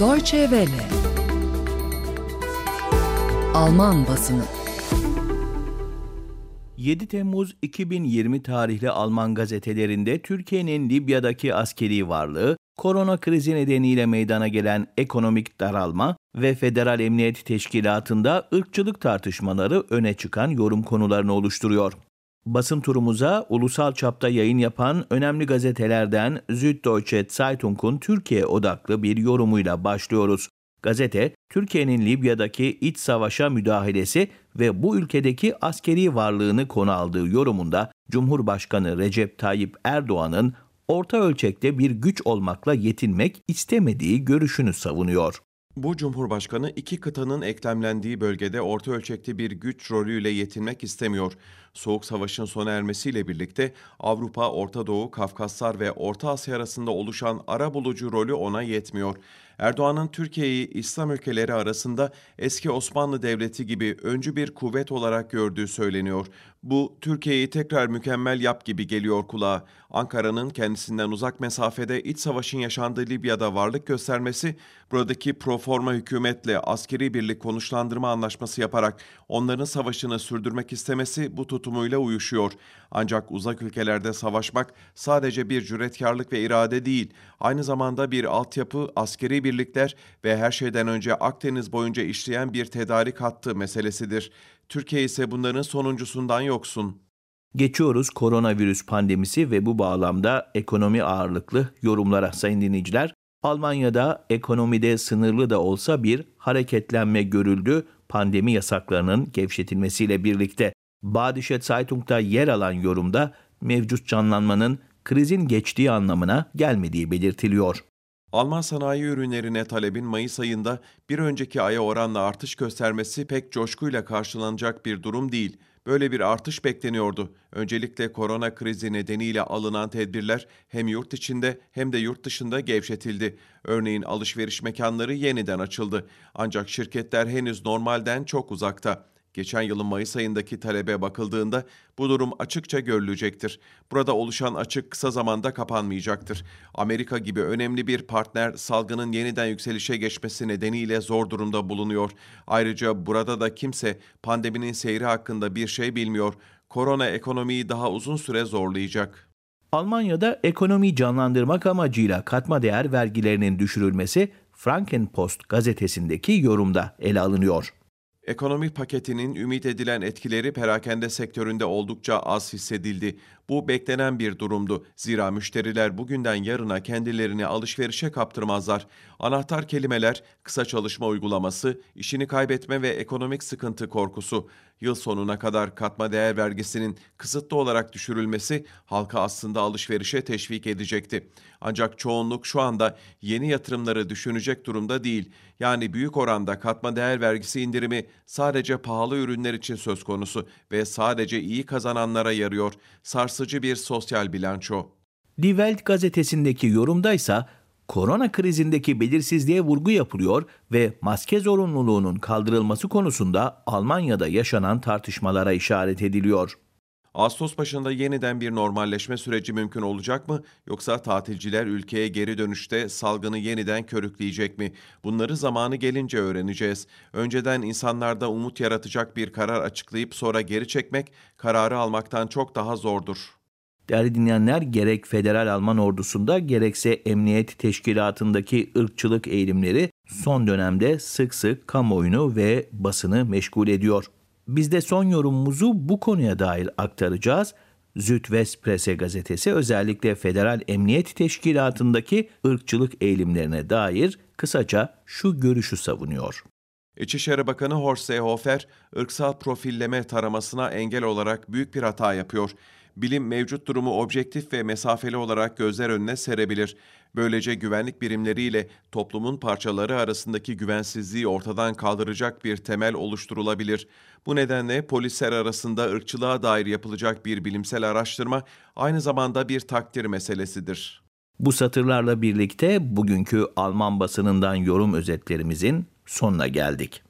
Deutsche Welle Alman basını 7 Temmuz 2020 tarihli Alman gazetelerinde Türkiye'nin Libya'daki askeri varlığı, korona krizi nedeniyle meydana gelen ekonomik daralma ve Federal Emniyet Teşkilatı'nda ırkçılık tartışmaları öne çıkan yorum konularını oluşturuyor. Basın turumuza ulusal çapta yayın yapan önemli gazetelerden Süddeutsche Zeitung'un Türkiye odaklı bir yorumuyla başlıyoruz. Gazete, Türkiye'nin Libya'daki iç savaşa müdahalesi ve bu ülkedeki askeri varlığını konu aldığı yorumunda Cumhurbaşkanı Recep Tayyip Erdoğan'ın orta ölçekte bir güç olmakla yetinmek istemediği görüşünü savunuyor. Bu Cumhurbaşkanı iki kıtanın eklemlendiği bölgede orta ölçekte bir güç rolüyle yetinmek istemiyor. Soğuk Savaş'ın sona ermesiyle birlikte Avrupa, Orta Doğu, Kafkaslar ve Orta Asya arasında oluşan ara bulucu rolü ona yetmiyor. Erdoğan'ın Türkiye'yi İslam ülkeleri arasında eski Osmanlı Devleti gibi öncü bir kuvvet olarak gördüğü söyleniyor. Bu Türkiye'yi tekrar mükemmel yap gibi geliyor kulağa. Ankara'nın kendisinden uzak mesafede iç savaşın yaşandığı Libya'da varlık göstermesi, buradaki proforma hükümetle askeri birlik konuşlandırma anlaşması yaparak onların savaşını sürdürmek istemesi bu tutumuyla uyuşuyor. Ancak uzak ülkelerde savaşmak sadece bir cüretkarlık ve irade değil, aynı zamanda bir altyapı, askeri birlikler ve her şeyden önce Akdeniz boyunca işleyen bir tedarik hattı meselesidir. Türkiye ise bunların sonuncusundan yoksun. Geçiyoruz koronavirüs pandemisi ve bu bağlamda ekonomi ağırlıklı yorumlara sayın dinleyiciler. Almanya'da ekonomide sınırlı da olsa bir hareketlenme görüldü pandemi yasaklarının gevşetilmesiyle birlikte. Badische Zeitung'da yer alan yorumda mevcut canlanmanın krizin geçtiği anlamına gelmediği belirtiliyor. Alman sanayi ürünlerine talebin Mayıs ayında bir önceki aya oranla artış göstermesi pek coşkuyla karşılanacak bir durum değil. Böyle bir artış bekleniyordu. Öncelikle korona krizi nedeniyle alınan tedbirler hem yurt içinde hem de yurt dışında gevşetildi. Örneğin alışveriş mekanları yeniden açıldı. Ancak şirketler henüz normalden çok uzakta. Geçen yılın Mayıs ayındaki talebe bakıldığında bu durum açıkça görülecektir. Burada oluşan açık kısa zamanda kapanmayacaktır. Amerika gibi önemli bir partner salgının yeniden yükselişe geçmesi nedeniyle zor durumda bulunuyor. Ayrıca burada da kimse pandeminin seyri hakkında bir şey bilmiyor. Korona ekonomiyi daha uzun süre zorlayacak. Almanya'da ekonomiyi canlandırmak amacıyla katma değer vergilerinin düşürülmesi Frankenpost gazetesindeki yorumda ele alınıyor. Ekonomi paketinin ümit edilen etkileri perakende sektöründe oldukça az hissedildi. Bu beklenen bir durumdu. Zira müşteriler bugünden yarına kendilerini alışverişe kaptırmazlar. Anahtar kelimeler kısa çalışma uygulaması, işini kaybetme ve ekonomik sıkıntı korkusu. Yıl sonuna kadar katma değer vergisinin kısıtlı olarak düşürülmesi halka aslında alışverişe teşvik edecekti. Ancak çoğunluk şu anda yeni yatırımları düşünecek durumda değil. Yani büyük oranda katma değer vergisi indirimi sadece pahalı ürünler için söz konusu ve sadece iyi kazananlara yarıyor. Sars sarsıcı bir sosyal bilanço. Die Welt gazetesindeki yorumda ise korona krizindeki belirsizliğe vurgu yapılıyor ve maske zorunluluğunun kaldırılması konusunda Almanya'da yaşanan tartışmalara işaret ediliyor. Ağustos başında yeniden bir normalleşme süreci mümkün olacak mı yoksa tatilciler ülkeye geri dönüşte salgını yeniden körükleyecek mi? Bunları zamanı gelince öğreneceğiz. Önceden insanlarda umut yaratacak bir karar açıklayıp sonra geri çekmek kararı almaktan çok daha zordur. Değerli dinleyenler gerek Federal Alman ordusunda gerekse emniyet teşkilatındaki ırkçılık eğilimleri son dönemde sık sık kamuoyunu ve basını meşgul ediyor. Biz de son yorumumuzu bu konuya dair aktaracağız. Südwestpresse gazetesi özellikle Federal Emniyet Teşkilatı'ndaki ırkçılık eğilimlerine dair kısaca şu görüşü savunuyor. İçişleri Bakanı Horst Seehofer, ırksal profilleme taramasına engel olarak büyük bir hata yapıyor bilim mevcut durumu objektif ve mesafeli olarak gözler önüne serebilir. Böylece güvenlik birimleriyle toplumun parçaları arasındaki güvensizliği ortadan kaldıracak bir temel oluşturulabilir. Bu nedenle polisler arasında ırkçılığa dair yapılacak bir bilimsel araştırma aynı zamanda bir takdir meselesidir. Bu satırlarla birlikte bugünkü Alman basınından yorum özetlerimizin sonuna geldik.